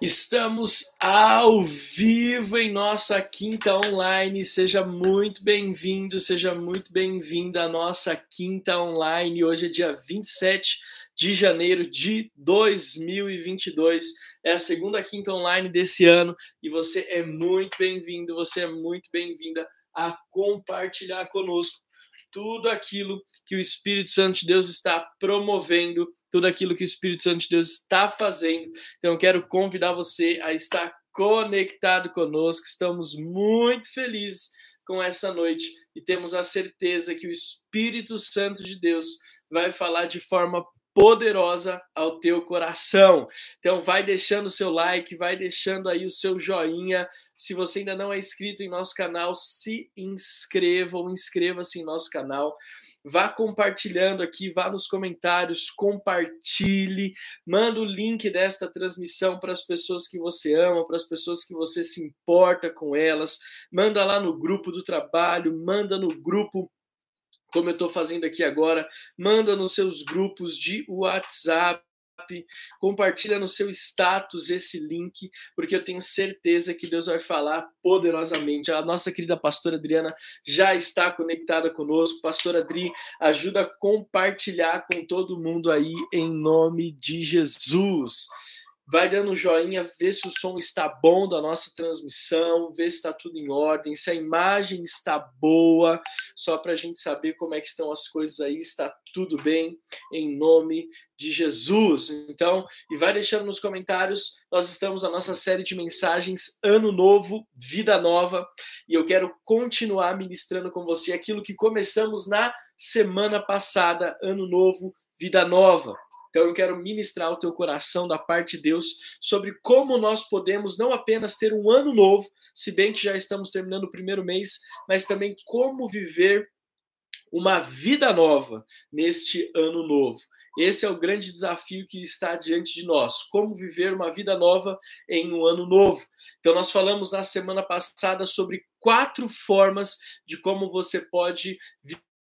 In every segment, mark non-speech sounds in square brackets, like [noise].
Estamos ao vivo em nossa quinta online. Seja muito bem-vindo, seja muito bem-vinda à nossa quinta online. Hoje é dia 27 de janeiro de 2022. É a segunda quinta online desse ano e você é muito bem-vindo, você é muito bem-vinda a compartilhar conosco tudo aquilo que o Espírito Santo de Deus está promovendo, tudo aquilo que o Espírito Santo de Deus está fazendo. Então, eu quero convidar você a estar conectado conosco. Estamos muito felizes com essa noite e temos a certeza que o Espírito Santo de Deus vai falar de forma poderosa ao teu coração. Então vai deixando o seu like, vai deixando aí o seu joinha. Se você ainda não é inscrito em nosso canal, se inscreva ou inscreva-se em nosso canal. Vá compartilhando aqui, vá nos comentários, compartilhe, manda o link desta transmissão para as pessoas que você ama, para as pessoas que você se importa com elas, manda lá no grupo do trabalho, manda no grupo como eu estou fazendo aqui agora, manda nos seus grupos de WhatsApp, compartilha no seu status esse link, porque eu tenho certeza que Deus vai falar poderosamente. A nossa querida pastora Adriana já está conectada conosco. Pastora Adri, ajuda a compartilhar com todo mundo aí em nome de Jesus vai dando um joinha, vê se o som está bom da nossa transmissão, vê se está tudo em ordem, se a imagem está boa, só para a gente saber como é que estão as coisas aí, está tudo bem, em nome de Jesus. Então, e vai deixando nos comentários, nós estamos na nossa série de mensagens Ano Novo, Vida Nova, e eu quero continuar ministrando com você aquilo que começamos na semana passada, Ano Novo, Vida Nova. Então eu quero ministrar o teu coração da parte de Deus sobre como nós podemos não apenas ter um ano novo, se bem que já estamos terminando o primeiro mês, mas também como viver uma vida nova neste ano novo. Esse é o grande desafio que está diante de nós: como viver uma vida nova em um ano novo. Então, nós falamos na semana passada sobre quatro formas de como você pode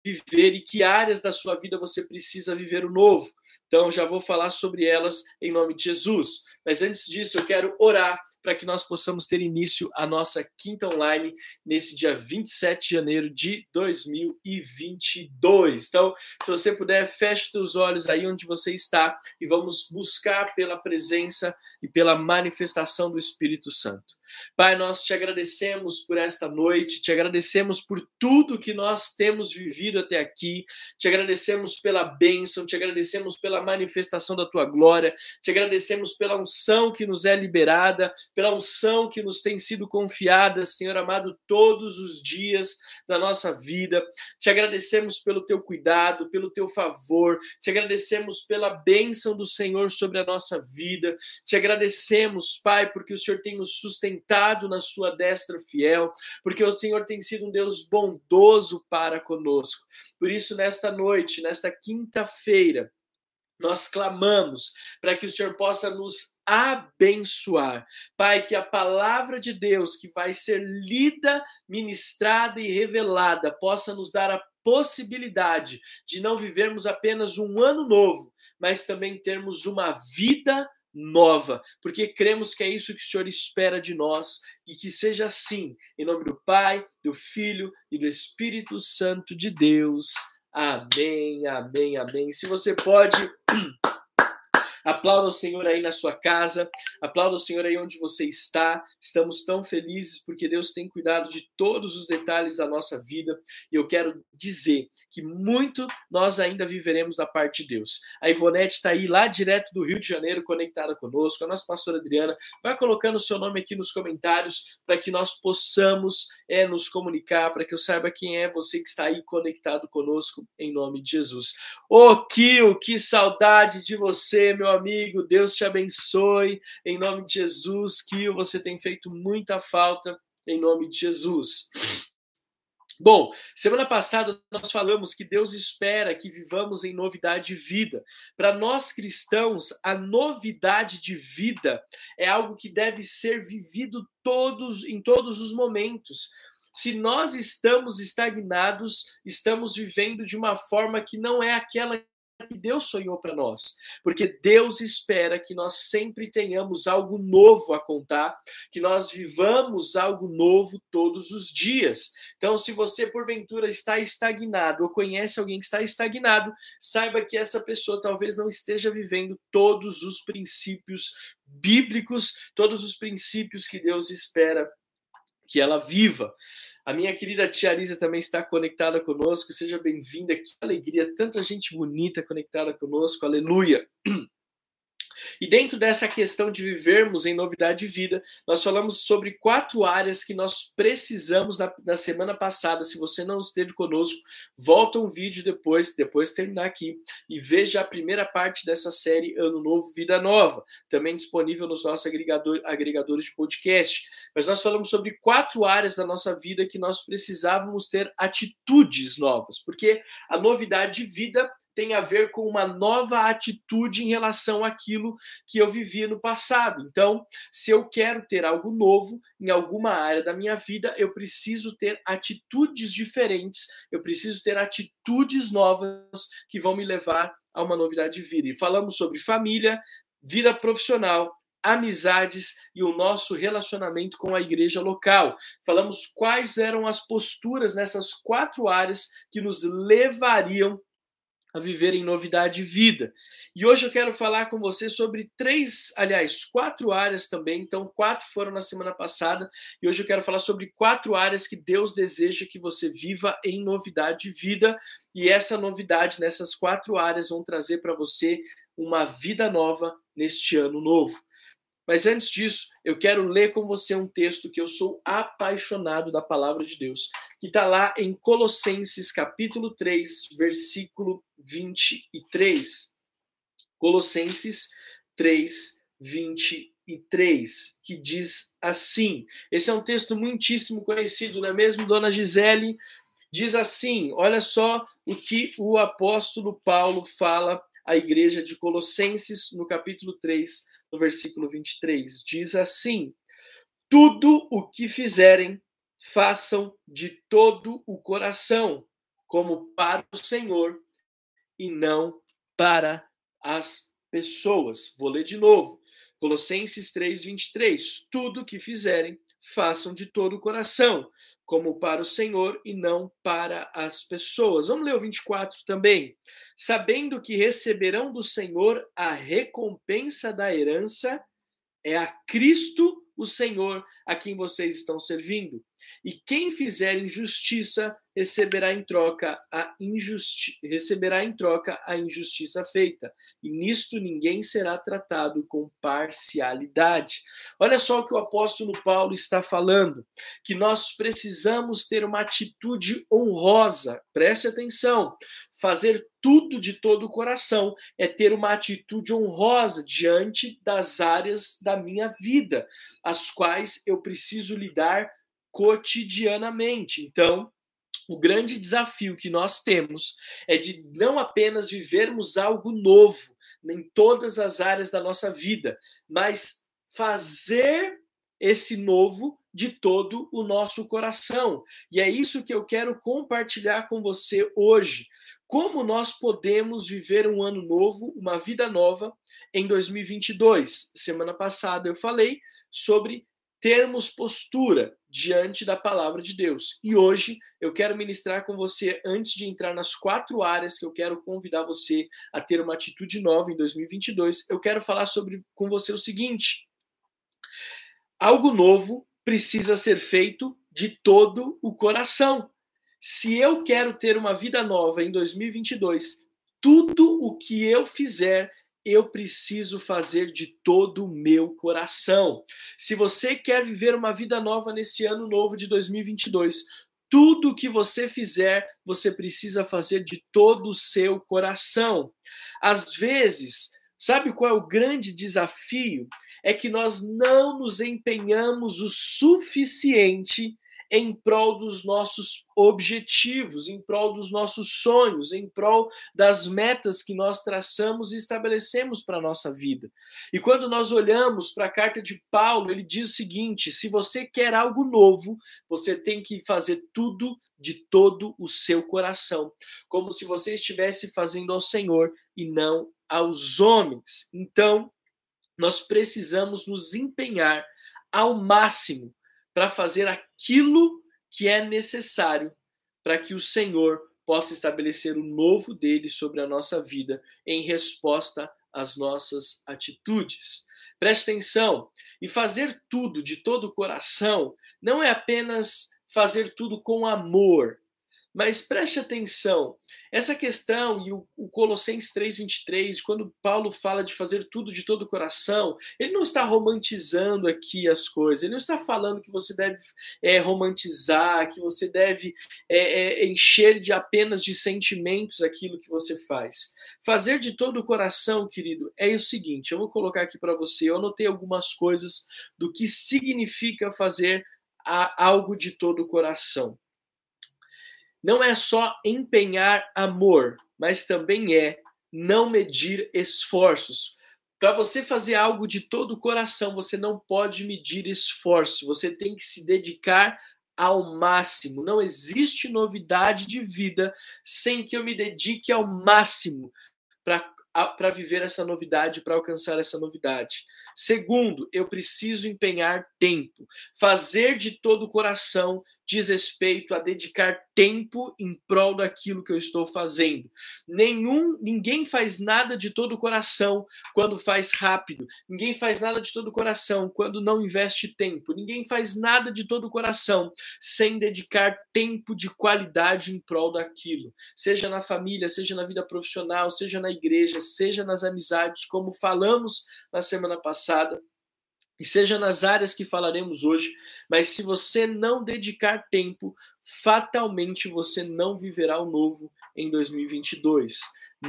viver e que áreas da sua vida você precisa viver o novo. Então, já vou falar sobre elas em nome de Jesus. Mas antes disso, eu quero orar para que nós possamos ter início a nossa quinta online nesse dia 27 de janeiro de 2022. Então, se você puder, feche seus olhos aí onde você está e vamos buscar pela presença e pela manifestação do Espírito Santo. Pai, nós te agradecemos por esta noite, te agradecemos por tudo que nós temos vivido até aqui, te agradecemos pela bênção, te agradecemos pela manifestação da tua glória, te agradecemos pela unção que nos é liberada, pela unção que nos tem sido confiada, Senhor amado, todos os dias da nossa vida. Te agradecemos pelo teu cuidado, pelo teu favor, te agradecemos pela bênção do Senhor sobre a nossa vida, te agradecemos, Pai, porque o Senhor tem nos sustentado sentado na sua destra fiel, porque o Senhor tem sido um Deus bondoso para conosco. Por isso, nesta noite, nesta quinta-feira, nós clamamos para que o Senhor possa nos abençoar. Pai, que a palavra de Deus que vai ser lida, ministrada e revelada possa nos dar a possibilidade de não vivermos apenas um ano novo, mas também termos uma vida nova, porque cremos que é isso que o Senhor espera de nós e que seja assim, em nome do Pai, do Filho e do Espírito Santo de Deus. Amém, amém, amém. Se você pode [clears throat] Aplauda o Senhor aí na sua casa, aplauda o Senhor aí onde você está. Estamos tão felizes porque Deus tem cuidado de todos os detalhes da nossa vida e eu quero dizer que muito nós ainda viveremos da parte de Deus. A Ivonete está aí lá direto do Rio de Janeiro conectada conosco, a nossa pastora Adriana. Vai colocando o seu nome aqui nos comentários para que nós possamos é, nos comunicar, para que eu saiba quem é você que está aí conectado conosco em nome de Jesus. Ô, oh, Kio, que saudade de você, meu amigo. Deus te abençoe. Em nome de Jesus, que você tem feito muita falta. Em nome de Jesus. Bom, semana passada nós falamos que Deus espera que vivamos em novidade de vida. Para nós cristãos, a novidade de vida é algo que deve ser vivido todos em todos os momentos. Se nós estamos estagnados, estamos vivendo de uma forma que não é aquela que Deus sonhou para nós, porque Deus espera que nós sempre tenhamos algo novo a contar, que nós vivamos algo novo todos os dias. Então, se você porventura está estagnado ou conhece alguém que está estagnado, saiba que essa pessoa talvez não esteja vivendo todos os princípios bíblicos, todos os princípios que Deus espera que ela viva. A minha querida tia também está conectada conosco. Seja bem-vinda. Que alegria, tanta gente bonita conectada conosco. Aleluia. [clears throat] E dentro dessa questão de vivermos em novidade de vida, nós falamos sobre quatro áreas que nós precisamos na, na semana passada. Se você não esteve conosco, volta um vídeo depois, depois de terminar aqui, e veja a primeira parte dessa série Ano Novo, Vida Nova, também disponível nos nossos agregador, agregadores de podcast. Mas nós falamos sobre quatro áreas da nossa vida que nós precisávamos ter atitudes novas, porque a novidade de vida tem a ver com uma nova atitude em relação àquilo que eu vivi no passado. Então, se eu quero ter algo novo em alguma área da minha vida, eu preciso ter atitudes diferentes, eu preciso ter atitudes novas que vão me levar a uma novidade de vida. E falamos sobre família, vida profissional, amizades e o nosso relacionamento com a igreja local. Falamos quais eram as posturas nessas quatro áreas que nos levariam a viver em novidade de vida. E hoje eu quero falar com você sobre três, aliás, quatro áreas também. Então, quatro foram na semana passada. E hoje eu quero falar sobre quatro áreas que Deus deseja que você viva em novidade de vida. E essa novidade nessas quatro áreas vão trazer para você uma vida nova neste ano novo. Mas antes disso, eu quero ler com você um texto que eu sou apaixonado da palavra de Deus, que está lá em Colossenses capítulo 3, versículo 23. Colossenses 3, 23, que diz assim: esse é um texto muitíssimo conhecido, não é mesmo, dona Gisele? Diz assim: olha só o que o apóstolo Paulo fala à igreja de Colossenses no capítulo 3, no versículo 23. Diz assim: Tudo o que fizerem, façam de todo o coração, como para o Senhor e não para as pessoas. Vou ler de novo. Colossenses 3, 23. Tudo o que fizerem, façam de todo o coração, como para o Senhor e não para as pessoas. Vamos ler o 24 também. Sabendo que receberão do Senhor a recompensa da herança, é a Cristo o Senhor a quem vocês estão servindo. E quem fizer injustiça receberá em troca a injusti receberá em troca a injustiça feita. E nisto ninguém será tratado com parcialidade. Olha só o que o apóstolo Paulo está falando, que nós precisamos ter uma atitude honrosa. Preste atenção. Fazer tudo de todo o coração é ter uma atitude honrosa diante das áreas da minha vida, as quais eu preciso lidar cotidianamente. Então, o grande desafio que nós temos é de não apenas vivermos algo novo em todas as áreas da nossa vida, mas fazer esse novo de todo o nosso coração. E é isso que eu quero compartilhar com você hoje. Como nós podemos viver um ano novo, uma vida nova em 2022? Semana passada eu falei sobre termos postura diante da palavra de Deus. E hoje eu quero ministrar com você, antes de entrar nas quatro áreas que eu quero convidar você a ter uma atitude nova em 2022, eu quero falar sobre com você o seguinte: algo novo precisa ser feito de todo o coração. Se eu quero ter uma vida nova em 2022, tudo o que eu fizer eu preciso fazer de todo o meu coração. Se você quer viver uma vida nova nesse ano novo de 2022, tudo que você fizer, você precisa fazer de todo o seu coração. Às vezes, sabe qual é o grande desafio? É que nós não nos empenhamos o suficiente em prol dos nossos objetivos, em prol dos nossos sonhos, em prol das metas que nós traçamos e estabelecemos para a nossa vida. E quando nós olhamos para a carta de Paulo, ele diz o seguinte: se você quer algo novo, você tem que fazer tudo de todo o seu coração, como se você estivesse fazendo ao Senhor e não aos homens. Então, nós precisamos nos empenhar ao máximo para fazer aquilo que é necessário para que o Senhor possa estabelecer o novo dele sobre a nossa vida em resposta às nossas atitudes. Preste atenção, e fazer tudo de todo o coração não é apenas fazer tudo com amor, mas preste atenção, essa questão e o, o Colossenses 3:23, quando Paulo fala de fazer tudo de todo o coração, ele não está romantizando aqui as coisas, ele não está falando que você deve é, romantizar, que você deve é, é, encher de apenas de sentimentos aquilo que você faz. Fazer de todo o coração, querido, é o seguinte, eu vou colocar aqui para você, eu anotei algumas coisas do que significa fazer a, algo de todo o coração não é só empenhar amor, mas também é não medir esforços. Para você fazer algo de todo o coração, você não pode medir esforço, você tem que se dedicar ao máximo. Não existe novidade de vida sem que eu me dedique ao máximo para viver essa novidade, para alcançar essa novidade. Segundo, eu preciso empenhar tempo. Fazer de todo o coração diz respeito a dedicar tempo em prol daquilo que eu estou fazendo. Nenhum, ninguém faz nada de todo o coração quando faz rápido. Ninguém faz nada de todo o coração quando não investe tempo. Ninguém faz nada de todo o coração sem dedicar tempo de qualidade em prol daquilo. Seja na família, seja na vida profissional, seja na igreja, seja nas amizades, como falamos na semana passada e seja nas áreas que falaremos hoje, mas se você não dedicar tempo, fatalmente você não viverá o novo em 2022.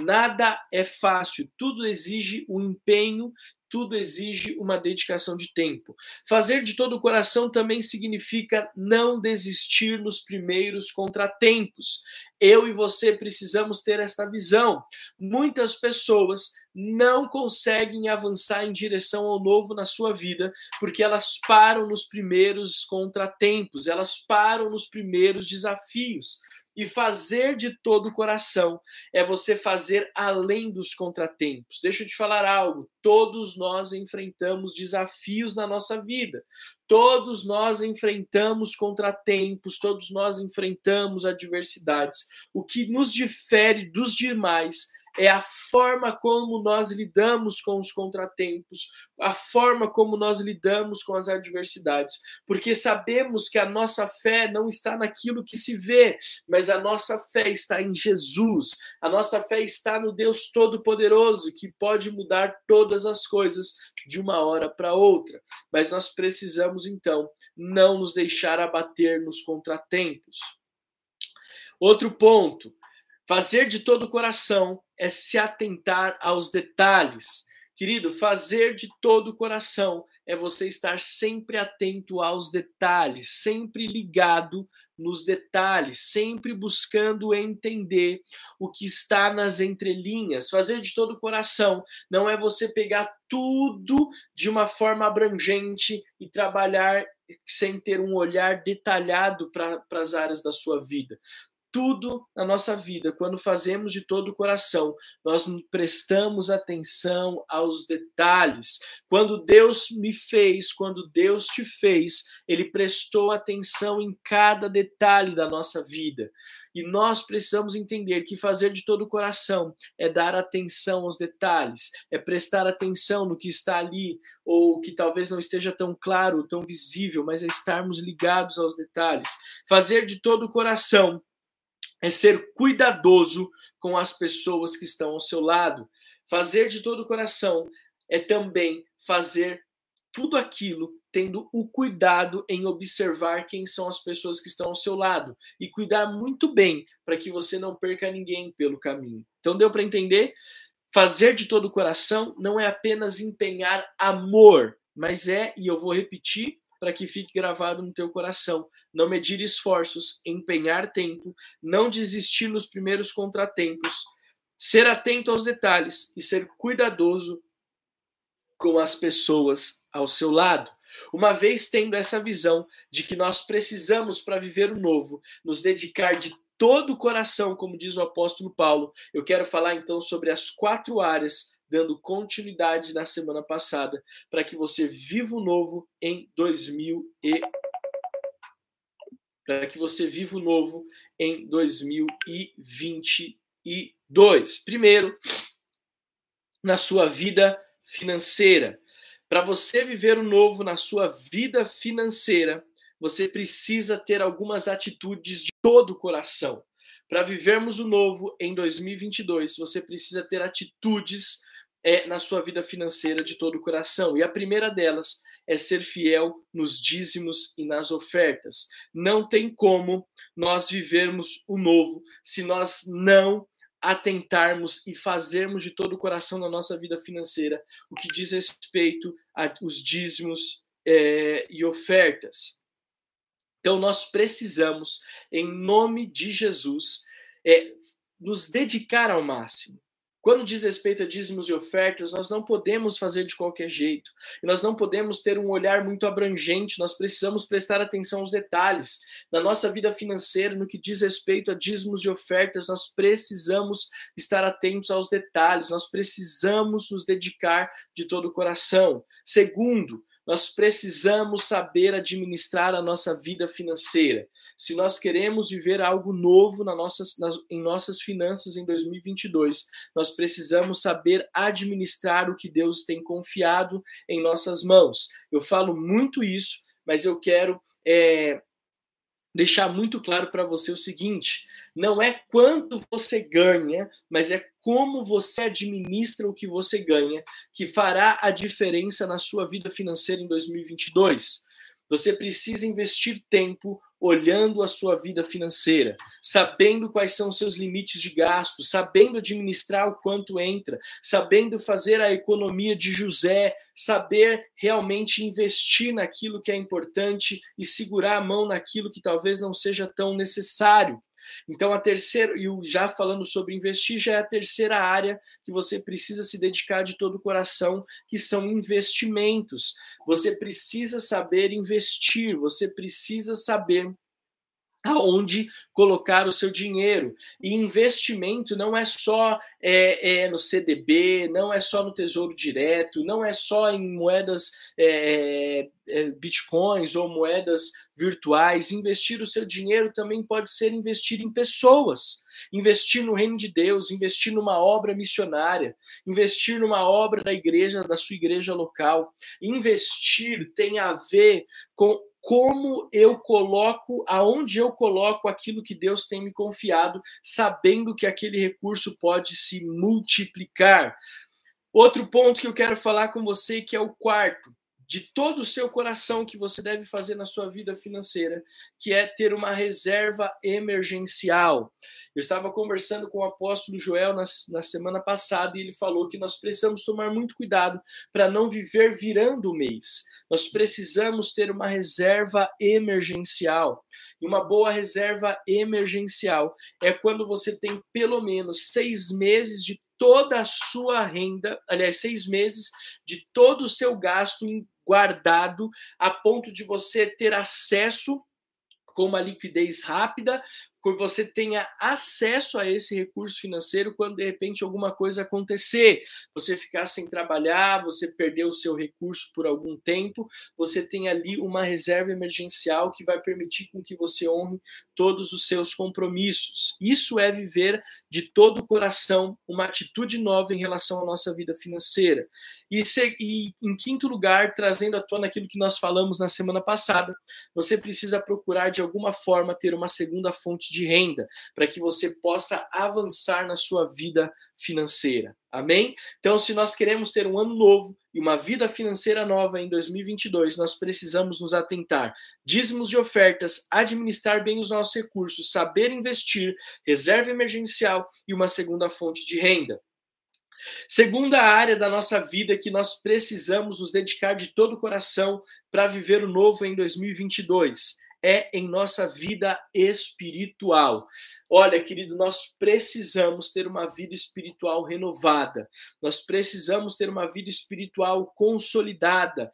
Nada é fácil, tudo exige um empenho tudo exige uma dedicação de tempo. Fazer de todo o coração também significa não desistir nos primeiros contratempos. Eu e você precisamos ter esta visão. Muitas pessoas não conseguem avançar em direção ao novo na sua vida porque elas param nos primeiros contratempos, elas param nos primeiros desafios. E fazer de todo o coração é você fazer além dos contratempos. Deixa eu te falar algo. Todos nós enfrentamos desafios na nossa vida. Todos nós enfrentamos contratempos, todos nós enfrentamos adversidades. O que nos difere dos demais é a forma como nós lidamos com os contratempos, a forma como nós lidamos com as adversidades, porque sabemos que a nossa fé não está naquilo que se vê, mas a nossa fé está em Jesus, a nossa fé está no Deus Todo-Poderoso, que pode mudar todas as coisas de uma hora para outra. Mas nós precisamos então não nos deixar abater nos contratempos. Outro ponto, Fazer de todo o coração é se atentar aos detalhes. Querido, fazer de todo o coração é você estar sempre atento aos detalhes, sempre ligado nos detalhes, sempre buscando entender o que está nas entrelinhas. Fazer de todo o coração não é você pegar tudo de uma forma abrangente e trabalhar sem ter um olhar detalhado para as áreas da sua vida tudo na nossa vida, quando fazemos de todo o coração, nós prestamos atenção aos detalhes. Quando Deus me fez, quando Deus te fez, Ele prestou atenção em cada detalhe da nossa vida. E nós precisamos entender que fazer de todo o coração é dar atenção aos detalhes, é prestar atenção no que está ali, ou que talvez não esteja tão claro, tão visível, mas é estarmos ligados aos detalhes. Fazer de todo o coração é ser cuidadoso com as pessoas que estão ao seu lado. Fazer de todo o coração é também fazer tudo aquilo tendo o cuidado em observar quem são as pessoas que estão ao seu lado e cuidar muito bem para que você não perca ninguém pelo caminho. Então deu para entender? Fazer de todo o coração não é apenas empenhar amor, mas é, e eu vou repetir, para que fique gravado no teu coração. Não medir esforços, empenhar tempo, não desistir nos primeiros contratempos, ser atento aos detalhes e ser cuidadoso com as pessoas ao seu lado. Uma vez tendo essa visão de que nós precisamos, para viver o novo, nos dedicar de todo o coração, como diz o apóstolo Paulo. Eu quero falar então sobre as quatro áreas, dando continuidade na semana passada, para que você viva o novo em 2000 e para que você viva o novo em 2022. Primeiro, na sua vida financeira. Para você viver o novo na sua vida financeira, você precisa ter algumas atitudes de todo o coração. Para vivermos o novo em 2022, você precisa ter atitudes é, na sua vida financeira de todo o coração. E a primeira delas é ser fiel nos dízimos e nas ofertas. Não tem como nós vivermos o novo se nós não atentarmos e fazermos de todo o coração na nossa vida financeira o que diz respeito aos dízimos é, e ofertas. Então, nós precisamos, em nome de Jesus, é, nos dedicar ao máximo. Quando diz respeito a dízimos e ofertas, nós não podemos fazer de qualquer jeito. E nós não podemos ter um olhar muito abrangente, nós precisamos prestar atenção aos detalhes. Na nossa vida financeira, no que diz respeito a dízimos e ofertas, nós precisamos estar atentos aos detalhes, nós precisamos nos dedicar de todo o coração. Segundo, nós precisamos saber administrar a nossa vida financeira. Se nós queremos viver algo novo na nossas, nas, em nossas finanças em 2022, nós precisamos saber administrar o que Deus tem confiado em nossas mãos. Eu falo muito isso, mas eu quero é, deixar muito claro para você o seguinte: não é quanto você ganha, mas é como você administra o que você ganha que fará a diferença na sua vida financeira em 2022. Você precisa investir tempo olhando a sua vida financeira, sabendo quais são os seus limites de gasto, sabendo administrar o quanto entra, sabendo fazer a economia de José, saber realmente investir naquilo que é importante e segurar a mão naquilo que talvez não seja tão necessário. Então, a terceira, e já falando sobre investir, já é a terceira área que você precisa se dedicar de todo o coração, que são investimentos. Você precisa saber investir, você precisa saber aonde colocar o seu dinheiro. E investimento não é só é, é, no CDB, não é só no Tesouro Direto, não é só em moedas é, é, bitcoins ou moedas virtuais. Investir o seu dinheiro também pode ser investir em pessoas. Investir no reino de Deus, investir numa obra missionária, investir numa obra da igreja, da sua igreja local. Investir tem a ver com como eu coloco, aonde eu coloco aquilo que Deus tem me confiado, sabendo que aquele recurso pode se multiplicar. Outro ponto que eu quero falar com você, que é o quarto, de todo o seu coração que você deve fazer na sua vida financeira, que é ter uma reserva emergencial. Eu estava conversando com o apóstolo Joel na, na semana passada e ele falou que nós precisamos tomar muito cuidado para não viver virando o mês. Nós precisamos ter uma reserva emergencial. E uma boa reserva emergencial é quando você tem pelo menos seis meses de toda a sua renda, aliás, seis meses de todo o seu gasto guardado a ponto de você ter acesso com uma liquidez rápida, você tenha acesso a esse recurso financeiro quando de repente alguma coisa acontecer, você ficar sem trabalhar, você perder o seu recurso por algum tempo, você tem ali uma reserva emergencial que vai permitir com que você honre todos os seus compromissos. Isso é viver de todo o coração uma atitude nova em relação à nossa vida financeira. E, se, e em quinto lugar, trazendo à tona aquilo que nós falamos na semana passada, você precisa procurar de alguma forma ter uma segunda fonte de renda, para que você possa avançar na sua vida financeira. Amém? Então, se nós queremos ter um ano novo e uma vida financeira nova em 2022, nós precisamos nos atentar. Dízimos e ofertas, administrar bem os nossos recursos, saber investir, reserva emergencial e uma segunda fonte de renda. Segunda área da nossa vida que nós precisamos nos dedicar de todo o coração para viver o novo em 2022 é em nossa vida espiritual. Olha, querido, nós precisamos ter uma vida espiritual renovada. Nós precisamos ter uma vida espiritual consolidada,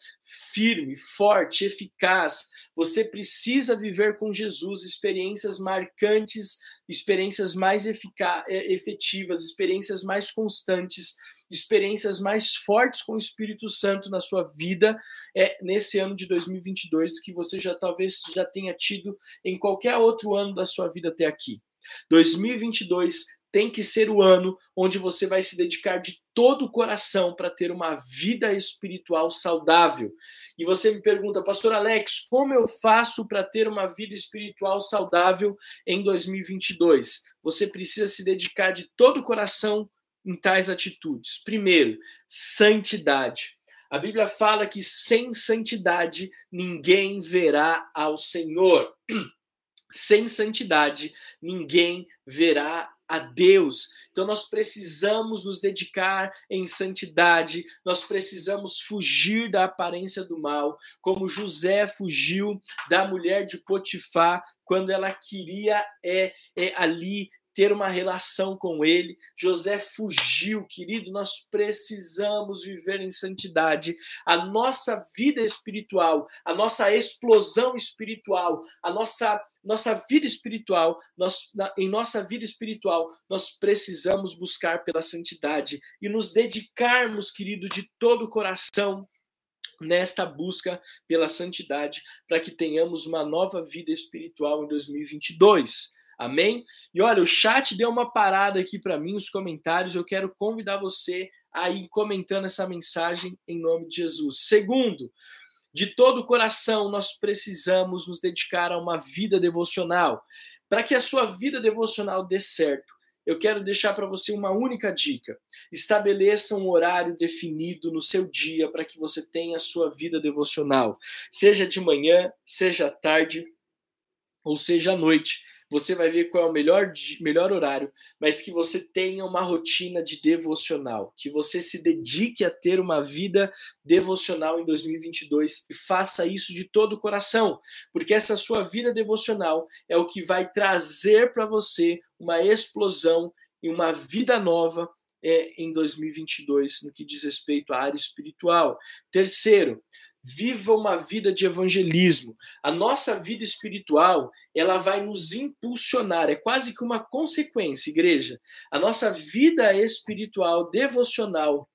firme, forte, eficaz. Você precisa viver com Jesus experiências marcantes, experiências mais efetivas, experiências mais constantes experiências mais fortes com o Espírito Santo na sua vida é nesse ano de 2022 do que você já talvez já tenha tido em qualquer outro ano da sua vida até aqui. 2022 tem que ser o ano onde você vai se dedicar de todo o coração para ter uma vida espiritual saudável. E você me pergunta, Pastor Alex, como eu faço para ter uma vida espiritual saudável em 2022? Você precisa se dedicar de todo o coração em tais atitudes. Primeiro, santidade. A Bíblia fala que sem santidade ninguém verá ao Senhor. [clears throat] Sem santidade ninguém verá a Deus. Então nós precisamos nos dedicar em santidade, nós precisamos fugir da aparência do mal, como José fugiu da mulher de Potifar quando ela queria é, é ali ter uma relação com ele. José fugiu, querido, nós precisamos viver em santidade. A nossa vida espiritual, a nossa explosão espiritual, a nossa nossa vida espiritual, nós, na, em nossa vida espiritual, nós precisamos buscar pela santidade e nos dedicarmos, querido, de todo o coração nesta busca pela santidade, para que tenhamos uma nova vida espiritual em 2022. Amém? E olha, o chat deu uma parada aqui para mim, os comentários. Eu quero convidar você a ir comentando essa mensagem em nome de Jesus. Segundo, de todo o coração, nós precisamos nos dedicar a uma vida devocional. Para que a sua vida devocional dê certo, eu quero deixar para você uma única dica. Estabeleça um horário definido no seu dia para que você tenha a sua vida devocional, seja de manhã, seja à tarde ou seja à noite você vai ver qual é o melhor, melhor horário, mas que você tenha uma rotina de devocional, que você se dedique a ter uma vida devocional em 2022 e faça isso de todo o coração, porque essa sua vida devocional é o que vai trazer para você uma explosão e uma vida nova é, em 2022 no que diz respeito à área espiritual. Terceiro, viva uma vida de evangelismo. A nossa vida espiritual, ela vai nos impulsionar, é quase que uma consequência, igreja. A nossa vida espiritual, devocional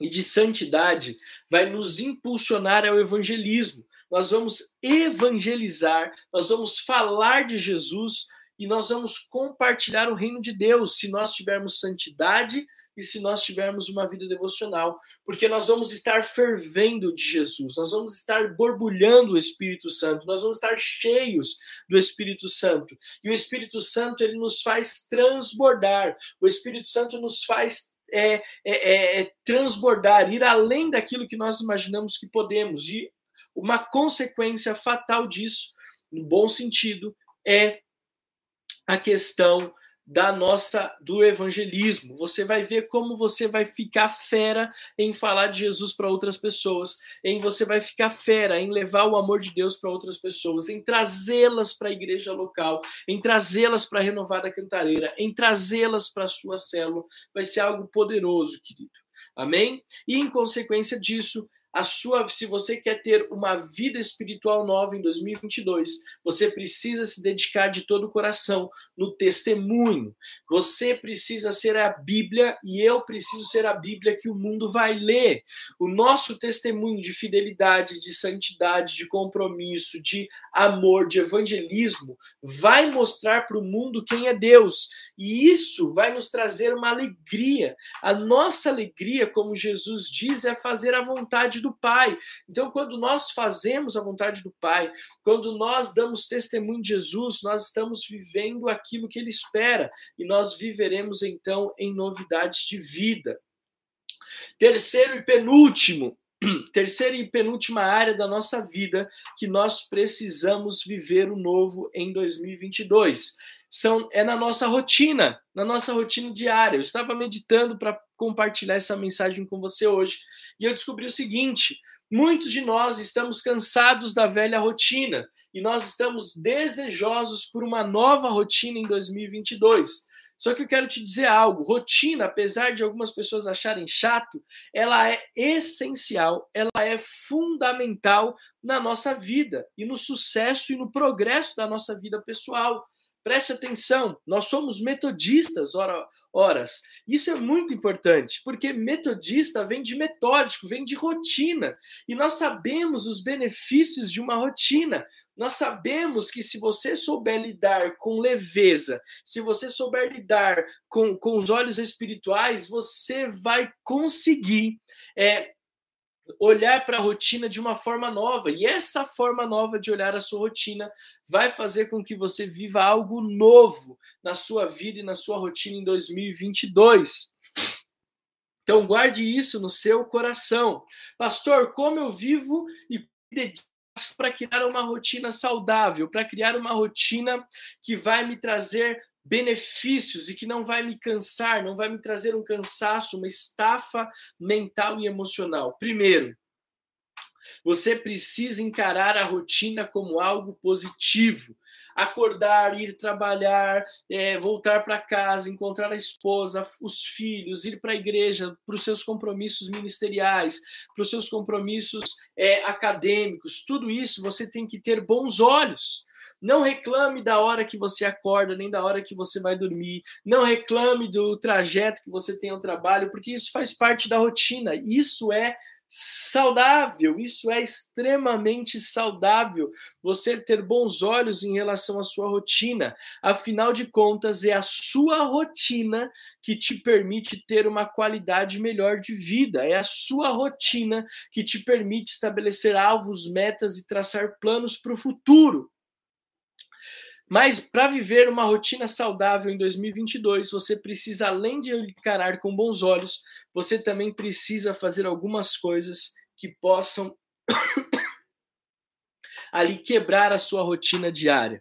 e de santidade vai nos impulsionar ao evangelismo. Nós vamos evangelizar, nós vamos falar de Jesus e nós vamos compartilhar o reino de Deus se nós tivermos santidade e se nós tivermos uma vida devocional, porque nós vamos estar fervendo de Jesus, nós vamos estar borbulhando o Espírito Santo, nós vamos estar cheios do Espírito Santo. E o Espírito Santo ele nos faz transbordar. O Espírito Santo nos faz é, é, é, é transbordar, ir além daquilo que nós imaginamos que podemos. E uma consequência fatal disso, no bom sentido, é a questão da nossa do evangelismo. Você vai ver como você vai ficar fera em falar de Jesus para outras pessoas, em você vai ficar fera em levar o amor de Deus para outras pessoas, em trazê-las para a igreja local, em trazê-las para a renovada cantareira, em trazê-las para a sua célula. Vai ser algo poderoso, querido. Amém? E em consequência disso, a sua, se você quer ter uma vida espiritual nova em 2022, você precisa se dedicar de todo o coração no testemunho. Você precisa ser a Bíblia e eu preciso ser a Bíblia que o mundo vai ler. O nosso testemunho de fidelidade, de santidade, de compromisso, de amor, de evangelismo vai mostrar para o mundo quem é Deus. E isso vai nos trazer uma alegria. A nossa alegria, como Jesus diz, é fazer a vontade vontade do Pai. Então, quando nós fazemos a vontade do Pai, quando nós damos testemunho de Jesus, nós estamos vivendo aquilo que Ele espera e nós viveremos então em novidades de vida. Terceiro e penúltimo, [clears throat] terceira e penúltima área da nossa vida que nós precisamos viver o novo em 2022. São, é na nossa rotina, na nossa rotina diária. Eu estava meditando para compartilhar essa mensagem com você hoje. E eu descobri o seguinte: Muitos de nós estamos cansados da velha rotina e nós estamos desejosos por uma nova rotina em 2022. Só que eu quero te dizer algo: rotina, apesar de algumas pessoas acharem chato, ela é essencial, ela é fundamental na nossa vida e no sucesso e no progresso da nossa vida pessoal. Preste atenção, nós somos metodistas, ora, horas. Isso é muito importante, porque metodista vem de metódico, vem de rotina. E nós sabemos os benefícios de uma rotina. Nós sabemos que se você souber lidar com leveza, se você souber lidar com, com os olhos espirituais, você vai conseguir é, olhar para a rotina de uma forma nova. E essa forma nova de olhar a sua rotina vai fazer com que você viva algo novo na sua vida e na sua rotina em 2022. Então guarde isso no seu coração. Pastor, como eu vivo e dedico para criar uma rotina saudável, para criar uma rotina que vai me trazer benefícios e que não vai me cansar, não vai me trazer um cansaço, uma estafa mental e emocional. Primeiro, você precisa encarar a rotina como algo positivo. Acordar, ir trabalhar, é, voltar para casa, encontrar a esposa, os filhos, ir para a igreja, para os seus compromissos ministeriais, para os seus compromissos é, acadêmicos, tudo isso você tem que ter bons olhos não reclame da hora que você acorda, nem da hora que você vai dormir. Não reclame do trajeto que você tem ao trabalho, porque isso faz parte da rotina. Isso é saudável, isso é extremamente saudável. Você ter bons olhos em relação à sua rotina. Afinal de contas, é a sua rotina que te permite ter uma qualidade melhor de vida. É a sua rotina que te permite estabelecer alvos, metas e traçar planos para o futuro. Mas para viver uma rotina saudável em 2022, você precisa, além de encarar com bons olhos, você também precisa fazer algumas coisas que possam [coughs] ali quebrar a sua rotina diária.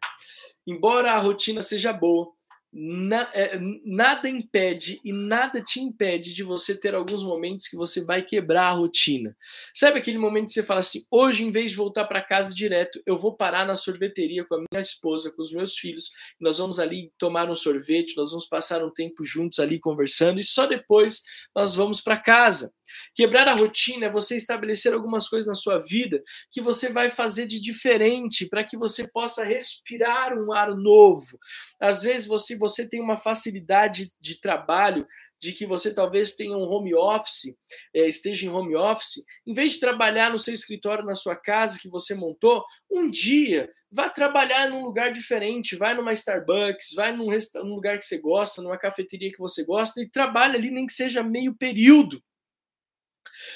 Embora a rotina seja boa, na, é, nada impede e nada te impede de você ter alguns momentos que você vai quebrar a rotina. Sabe aquele momento que você fala assim: hoje, em vez de voltar para casa direto, eu vou parar na sorveteria com a minha esposa, com os meus filhos, nós vamos ali tomar um sorvete, nós vamos passar um tempo juntos ali conversando e só depois nós vamos para casa. Quebrar a rotina é você estabelecer algumas coisas na sua vida que você vai fazer de diferente para que você possa respirar um ar novo. Às vezes você, você tem uma facilidade de trabalho de que você talvez tenha um home office, é, esteja em home office, em vez de trabalhar no seu escritório, na sua casa que você montou, um dia vá trabalhar num lugar diferente, vai numa Starbucks, vai num, num lugar que você gosta, numa cafeteria que você gosta e trabalha ali nem que seja meio período.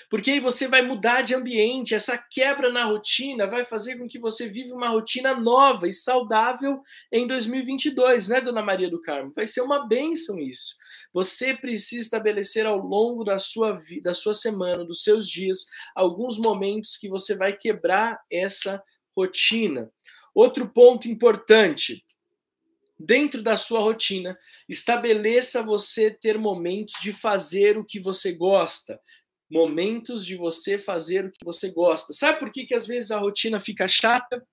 Porque aí você vai mudar de ambiente, essa quebra na rotina vai fazer com que você viva uma rotina nova e saudável em 2022, não é, Dona Maria do Carmo? Vai ser uma bênção isso. Você precisa estabelecer ao longo da sua vida, da sua semana, dos seus dias, alguns momentos que você vai quebrar essa rotina. Outro ponto importante, dentro da sua rotina, estabeleça você ter momentos de fazer o que você gosta, momentos de você fazer o que você gosta. Sabe por que, que às vezes a rotina fica chata?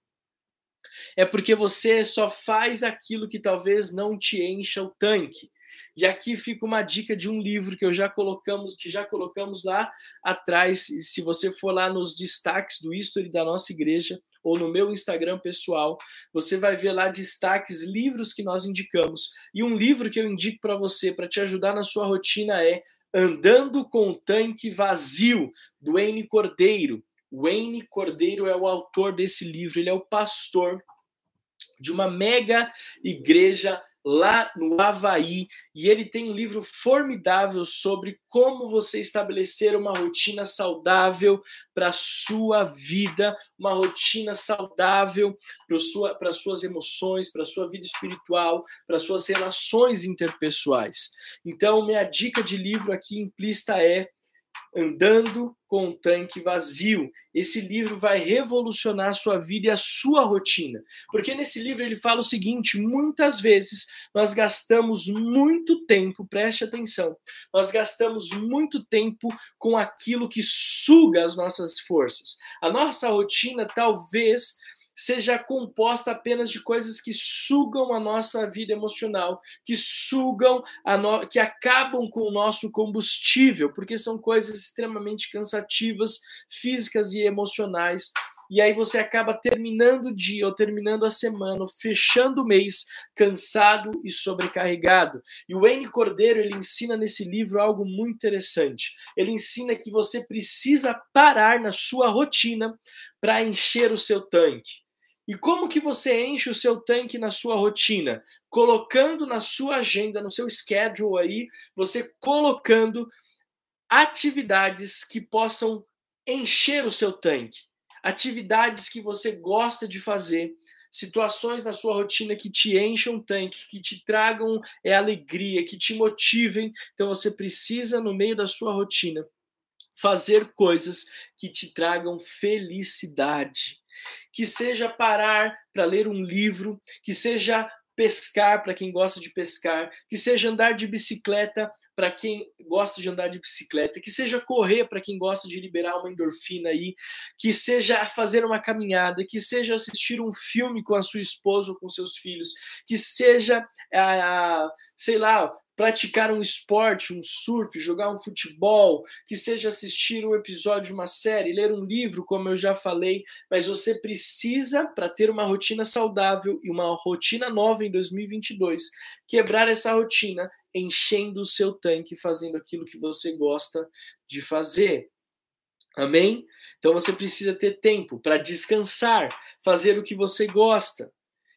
É porque você só faz aquilo que talvez não te encha o tanque. E aqui fica uma dica de um livro que eu já colocamos, que já colocamos lá atrás. Se você for lá nos destaques do history da nossa igreja ou no meu Instagram pessoal, você vai ver lá destaques, livros que nós indicamos. E um livro que eu indico para você para te ajudar na sua rotina é Andando com o Tanque Vazio, do Wayne Cordeiro. Wayne Cordeiro é o autor desse livro, ele é o pastor de uma mega igreja lá no Havaí, e ele tem um livro formidável sobre como você estabelecer uma rotina saudável para sua vida, uma rotina saudável para sua, as suas emoções, para sua vida espiritual, para as suas relações interpessoais. Então, minha dica de livro aqui implícita é Andando com o Tanque Vazio. Esse livro vai revolucionar a sua vida e a sua rotina. Porque nesse livro ele fala o seguinte: muitas vezes nós gastamos muito tempo, preste atenção, nós gastamos muito tempo com aquilo que suga as nossas forças. A nossa rotina talvez seja composta apenas de coisas que sugam a nossa vida emocional, que sugam, no... que acabam com o nosso combustível, porque são coisas extremamente cansativas, físicas e emocionais. E aí você acaba terminando o dia ou terminando a semana, fechando o mês, cansado e sobrecarregado. E o N Cordeiro, ele ensina nesse livro algo muito interessante. Ele ensina que você precisa parar na sua rotina para encher o seu tanque. E como que você enche o seu tanque na sua rotina? Colocando na sua agenda, no seu schedule aí, você colocando atividades que possam encher o seu tanque. Atividades que você gosta de fazer, situações na sua rotina que te encham o tanque, que te tragam é, alegria, que te motivem. Então você precisa, no meio da sua rotina, fazer coisas que te tragam felicidade que seja parar para ler um livro, que seja pescar para quem gosta de pescar, que seja andar de bicicleta para quem gosta de andar de bicicleta, que seja correr para quem gosta de liberar uma endorfina aí, que seja fazer uma caminhada, que seja assistir um filme com a sua esposa ou com seus filhos, que seja, ah, sei lá, praticar um esporte, um surf, jogar um futebol, que seja assistir um episódio de uma série, ler um livro, como eu já falei, mas você precisa, para ter uma rotina saudável e uma rotina nova em 2022, quebrar essa rotina enchendo o seu tanque, fazendo aquilo que você gosta de fazer. Amém? Então você precisa ter tempo para descansar, fazer o que você gosta.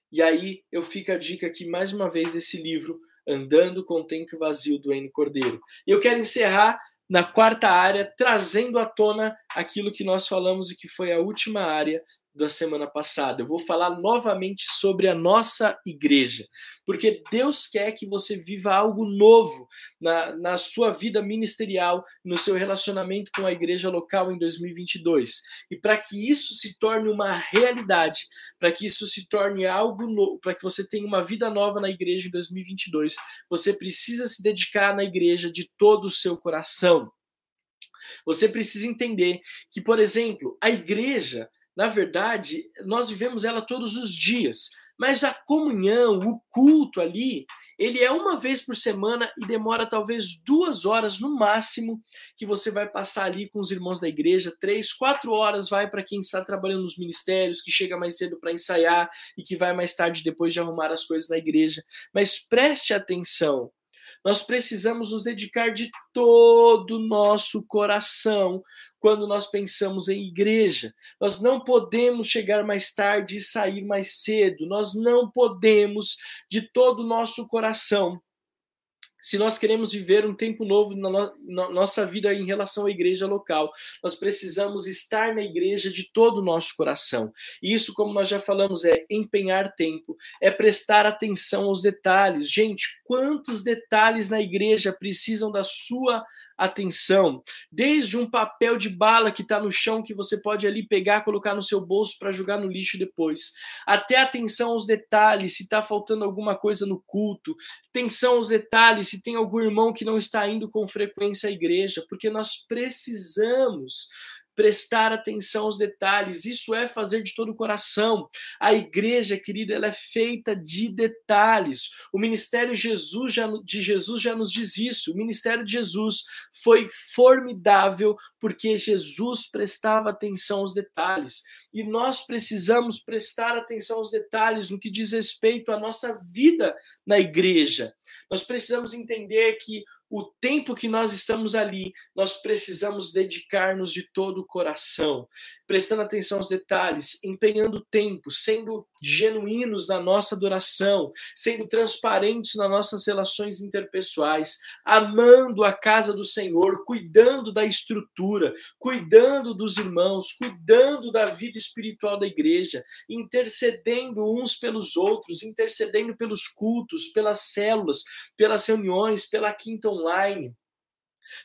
E aí eu fico a dica aqui mais uma vez desse livro Andando com o Tempo Vazio, do N. Cordeiro. E eu quero encerrar na quarta área, trazendo à tona aquilo que nós falamos e que foi a última área da semana passada. Eu vou falar novamente sobre a nossa igreja, porque Deus quer que você viva algo novo na, na sua vida ministerial, no seu relacionamento com a igreja local em 2022. E para que isso se torne uma realidade, para que isso se torne algo novo, para que você tenha uma vida nova na igreja em 2022, você precisa se dedicar na igreja de todo o seu coração. Você precisa entender que, por exemplo, a igreja na verdade, nós vivemos ela todos os dias. Mas a comunhão, o culto ali, ele é uma vez por semana e demora talvez duas horas no máximo que você vai passar ali com os irmãos da igreja. Três, quatro horas vai para quem está trabalhando nos ministérios, que chega mais cedo para ensaiar e que vai mais tarde depois de arrumar as coisas na igreja. Mas preste atenção. Nós precisamos nos dedicar de todo o nosso coração quando nós pensamos em igreja. Nós não podemos chegar mais tarde e sair mais cedo. Nós não podemos, de todo o nosso coração, se nós queremos viver um tempo novo na, no, na, nossa vida em relação à igreja local, nós precisamos estar na igreja de todo o nosso coração. E isso, como nós já falamos, é empenhar tempo, é prestar atenção aos detalhes. Gente, quantos detalhes na igreja precisam da sua atenção, desde um papel de bala que está no chão que você pode ali pegar, colocar no seu bolso para jogar no lixo depois, até atenção aos detalhes, se está faltando alguma coisa no culto, atenção aos detalhes, se tem algum irmão que não está indo com frequência à igreja, porque nós precisamos prestar atenção aos detalhes. Isso é fazer de todo o coração. A igreja, querida, ela é feita de detalhes. O ministério Jesus já, de Jesus já nos diz isso. O ministério de Jesus foi formidável porque Jesus prestava atenção aos detalhes. E nós precisamos prestar atenção aos detalhes no que diz respeito à nossa vida na igreja. Nós precisamos entender que o tempo que nós estamos ali, nós precisamos dedicar-nos de todo o coração, prestando atenção aos detalhes, empenhando tempo, sendo genuínos na nossa adoração, sendo transparentes nas nossas relações interpessoais, amando a casa do Senhor, cuidando da estrutura, cuidando dos irmãos, cuidando da vida espiritual da igreja, intercedendo uns pelos outros, intercedendo pelos cultos, pelas células, pelas reuniões, pela quinta online.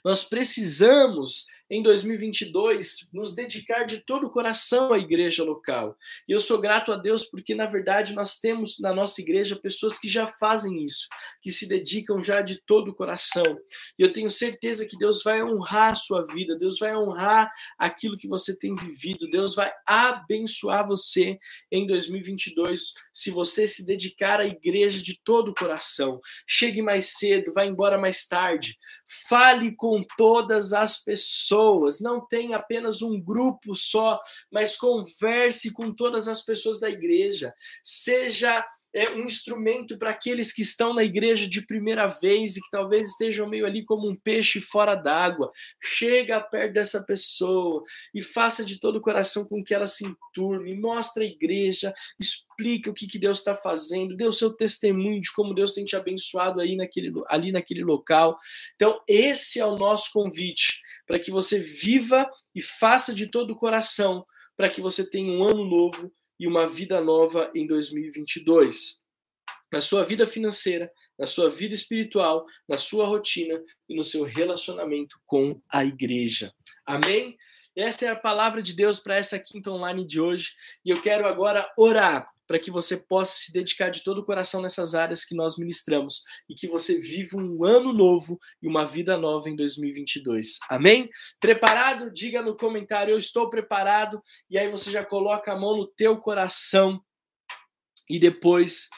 Nós precisamos em 2022, nos dedicar de todo o coração à igreja local. E eu sou grato a Deus porque, na verdade, nós temos na nossa igreja pessoas que já fazem isso, que se dedicam já de todo o coração. E eu tenho certeza que Deus vai honrar a sua vida, Deus vai honrar aquilo que você tem vivido, Deus vai abençoar você em 2022 se você se dedicar à igreja de todo o coração. Chegue mais cedo, vá embora mais tarde. Fale com todas as pessoas, não tenha apenas um grupo só, mas converse com todas as pessoas da igreja. Seja é um instrumento para aqueles que estão na igreja de primeira vez e que talvez estejam meio ali como um peixe fora d'água. Chega perto dessa pessoa e faça de todo o coração com que ela se enturme, mostre a igreja, explica o que, que Deus está fazendo, dê o seu testemunho de como Deus tem te abençoado aí naquele, ali naquele local. Então, esse é o nosso convite para que você viva e faça de todo o coração para que você tenha um ano novo e uma vida nova em 2022. Na sua vida financeira, na sua vida espiritual, na sua rotina e no seu relacionamento com a igreja. Amém? Essa é a palavra de Deus para essa quinta online de hoje e eu quero agora orar para que você possa se dedicar de todo o coração nessas áreas que nós ministramos e que você viva um ano novo e uma vida nova em 2022. Amém? Preparado? Diga no comentário eu estou preparado e aí você já coloca a mão no teu coração e depois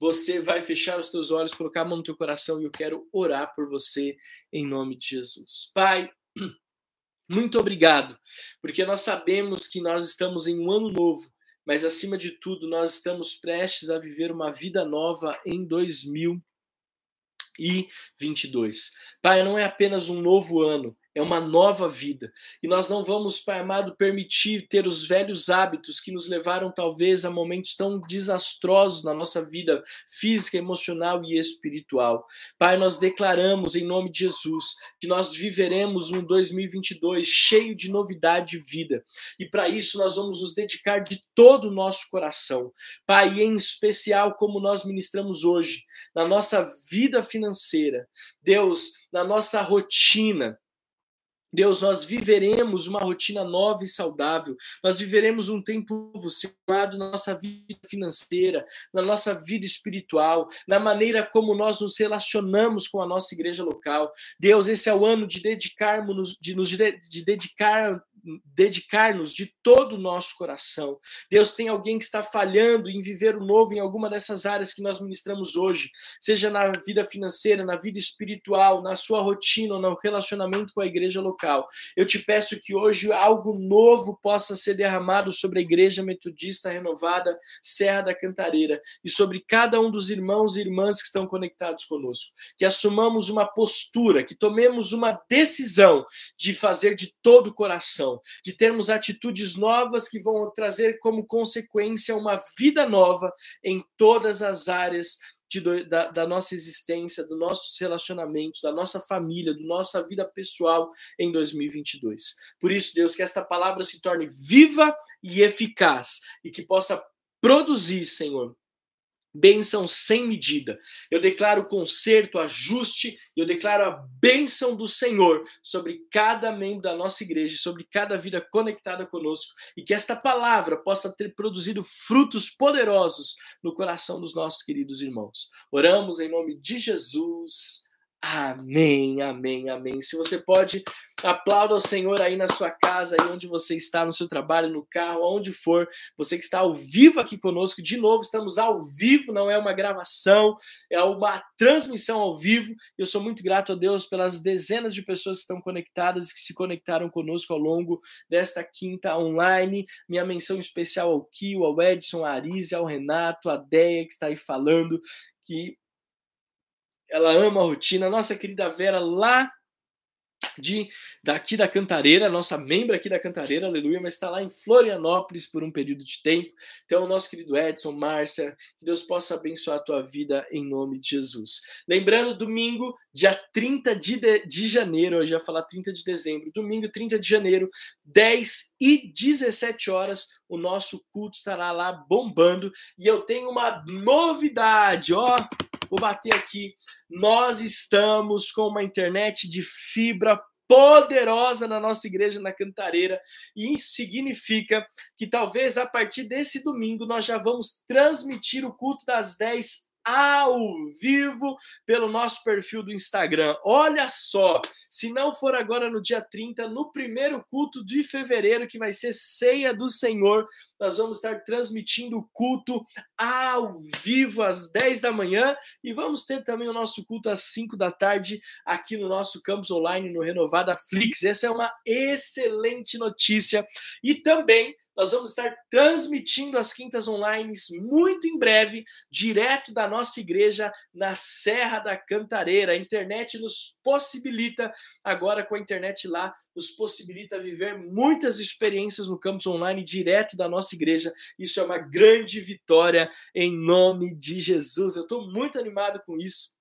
você vai fechar os teus olhos, colocar a mão no teu coração e eu quero orar por você em nome de Jesus. Pai, [clears throat] muito obrigado, porque nós sabemos que nós estamos em um ano novo mas acima de tudo, nós estamos prestes a viver uma vida nova em 2022. Pai, não é apenas um novo ano, é uma nova vida. E nós não vamos, Pai amado, permitir ter os velhos hábitos que nos levaram talvez a momentos tão desastrosos na nossa vida física, emocional e espiritual. Pai, nós declaramos em nome de Jesus que nós viveremos um 2022 cheio de novidade e vida. E para isso nós vamos nos dedicar de todo o nosso coração. Pai, em especial como nós ministramos hoje, na nossa vida financeira. Deus, na nossa rotina, Deus, nós viveremos uma rotina nova e saudável. Nós viveremos um tempo situado na nossa vida financeira, na nossa vida espiritual, na maneira como nós nos relacionamos com a nossa igreja local. Deus, esse é o ano de dedicarmos, de nos de dedicar dedicar-nos de todo o nosso coração. Deus tem alguém que está falhando em viver o novo em alguma dessas áreas que nós ministramos hoje, seja na vida financeira, na vida espiritual, na sua rotina, no relacionamento com a igreja local. Eu te peço que hoje algo novo possa ser derramado sobre a igreja metodista renovada Serra da Cantareira e sobre cada um dos irmãos e irmãs que estão conectados conosco. Que assumamos uma postura, que tomemos uma decisão de fazer de todo o coração de termos atitudes novas que vão trazer como consequência uma vida nova em todas as áreas de, da, da, nossa existência, dos nossos relacionamentos, da nossa família, da nossa vida pessoal em 2022. Por isso, Deus, que esta palavra se torne viva e eficaz e que possa produzir, Senhor, bênção sem medida. Eu declaro conserto, ajuste, eu declaro a bênção do Senhor sobre cada membro da nossa igreja, sobre cada vida conectada conosco, e que esta palavra possa ter produzido frutos poderosos no coração dos nossos queridos irmãos. Oramos em nome de Jesus. Amém, amém, amém. Se você pode, aplauda o Senhor aí na sua casa, aí onde você está, no seu trabalho, no carro, aonde for. Você que está ao vivo aqui conosco, de novo, estamos ao vivo, não é uma gravação, é uma transmissão ao vivo. Eu sou muito grato a Deus pelas dezenas de pessoas que estão conectadas e que se conectaram conosco ao longo desta quinta online. Minha menção especial ao Kio, ao Edson, à Arise, ao Renato, à Deia, que está aí falando, que ela ama a rotina. Nossa querida Vera, lá de daqui da Cantareira, nossa membro aqui da Cantareira, aleluia, mas está lá em Florianópolis por um período de tempo. Então, nosso querido Edson, Márcia, que Deus possa abençoar a tua vida em nome de Jesus. Lembrando, domingo, dia 30 de, de, de janeiro, eu já falar 30 de dezembro, domingo 30 de janeiro, 10 e 17 horas, o nosso culto estará lá bombando e eu tenho uma novidade, ó. Vou bater aqui. Nós estamos com uma internet de fibra poderosa na nossa igreja na Cantareira, e significa que talvez a partir desse domingo nós já vamos transmitir o culto das 10 ao vivo pelo nosso perfil do Instagram. Olha só, se não for agora no dia 30, no primeiro culto de fevereiro, que vai ser Ceia do Senhor, nós vamos estar transmitindo o culto ao vivo às 10 da manhã e vamos ter também o nosso culto às 5 da tarde aqui no nosso campus online no Renovada Flix. Essa é uma excelente notícia. E também nós vamos estar transmitindo as quintas online muito em breve, direto da nossa igreja na Serra da Cantareira. A internet nos possibilita, agora com a internet lá, nos possibilita viver muitas experiências no campus online direto da nossa igreja. Isso é uma grande vitória em nome de Jesus. Eu estou muito animado com isso.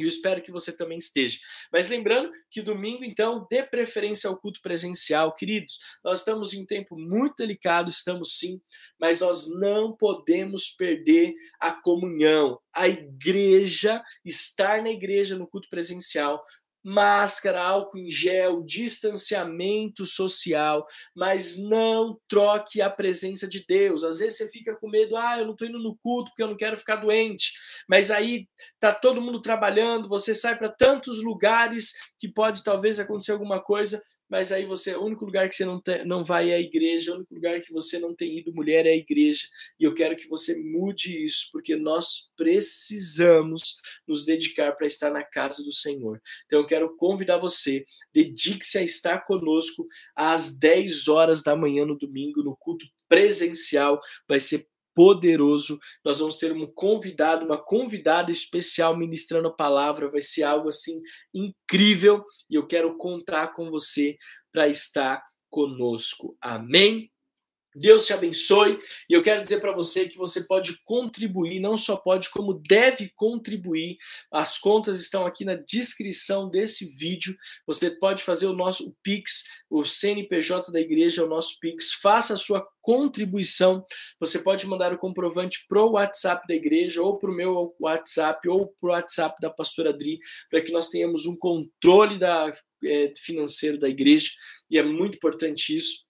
E eu espero que você também esteja. Mas lembrando que domingo, então, dê preferência ao culto presencial. Queridos, nós estamos em um tempo muito delicado, estamos sim, mas nós não podemos perder a comunhão. A igreja, estar na igreja no culto presencial, máscara, álcool em gel, distanciamento social, mas não troque a presença de Deus. Às vezes você fica com medo, ah, eu não estou indo no culto porque eu não quero ficar doente. Mas aí tá todo mundo trabalhando, você sai para tantos lugares que pode talvez acontecer alguma coisa mas aí você, o único lugar que você não, te, não vai é a igreja, o único lugar que você não tem ido mulher é a igreja, e eu quero que você mude isso, porque nós precisamos nos dedicar para estar na casa do Senhor. Então eu quero convidar você, dedique-se a estar conosco às 10 horas da manhã no domingo, no culto presencial, vai ser poderoso. Nós vamos ter um convidado, uma convidada especial ministrando a palavra. Vai ser algo assim incrível e eu quero contar com você para estar conosco. Amém? Deus te abençoe e eu quero dizer para você que você pode contribuir, não só pode, como deve contribuir. As contas estão aqui na descrição desse vídeo. Você pode fazer o nosso o Pix, o CNPJ da igreja o nosso Pix. Faça a sua contribuição. Você pode mandar o comprovante para o WhatsApp da igreja, ou para o meu WhatsApp, ou para o WhatsApp da pastora Adri, para que nós tenhamos um controle da, é, financeiro da igreja. E é muito importante isso.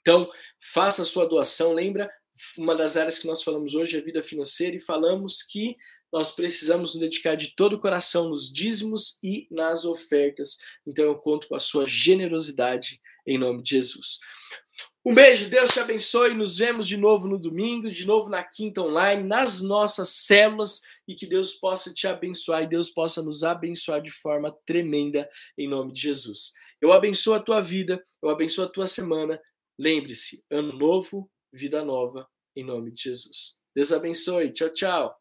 Então, faça a sua doação. Lembra, uma das áreas que nós falamos hoje é vida financeira e falamos que nós precisamos nos dedicar de todo o coração nos dízimos e nas ofertas. Então, eu conto com a sua generosidade em nome de Jesus. Um beijo, Deus te abençoe. Nos vemos de novo no domingo, de novo na quinta online, nas nossas células e que Deus possa te abençoar e Deus possa nos abençoar de forma tremenda em nome de Jesus. Eu abençoo a tua vida, eu abençoo a tua semana. Lembre-se, ano novo, vida nova, em nome de Jesus. Deus abençoe. Tchau, tchau.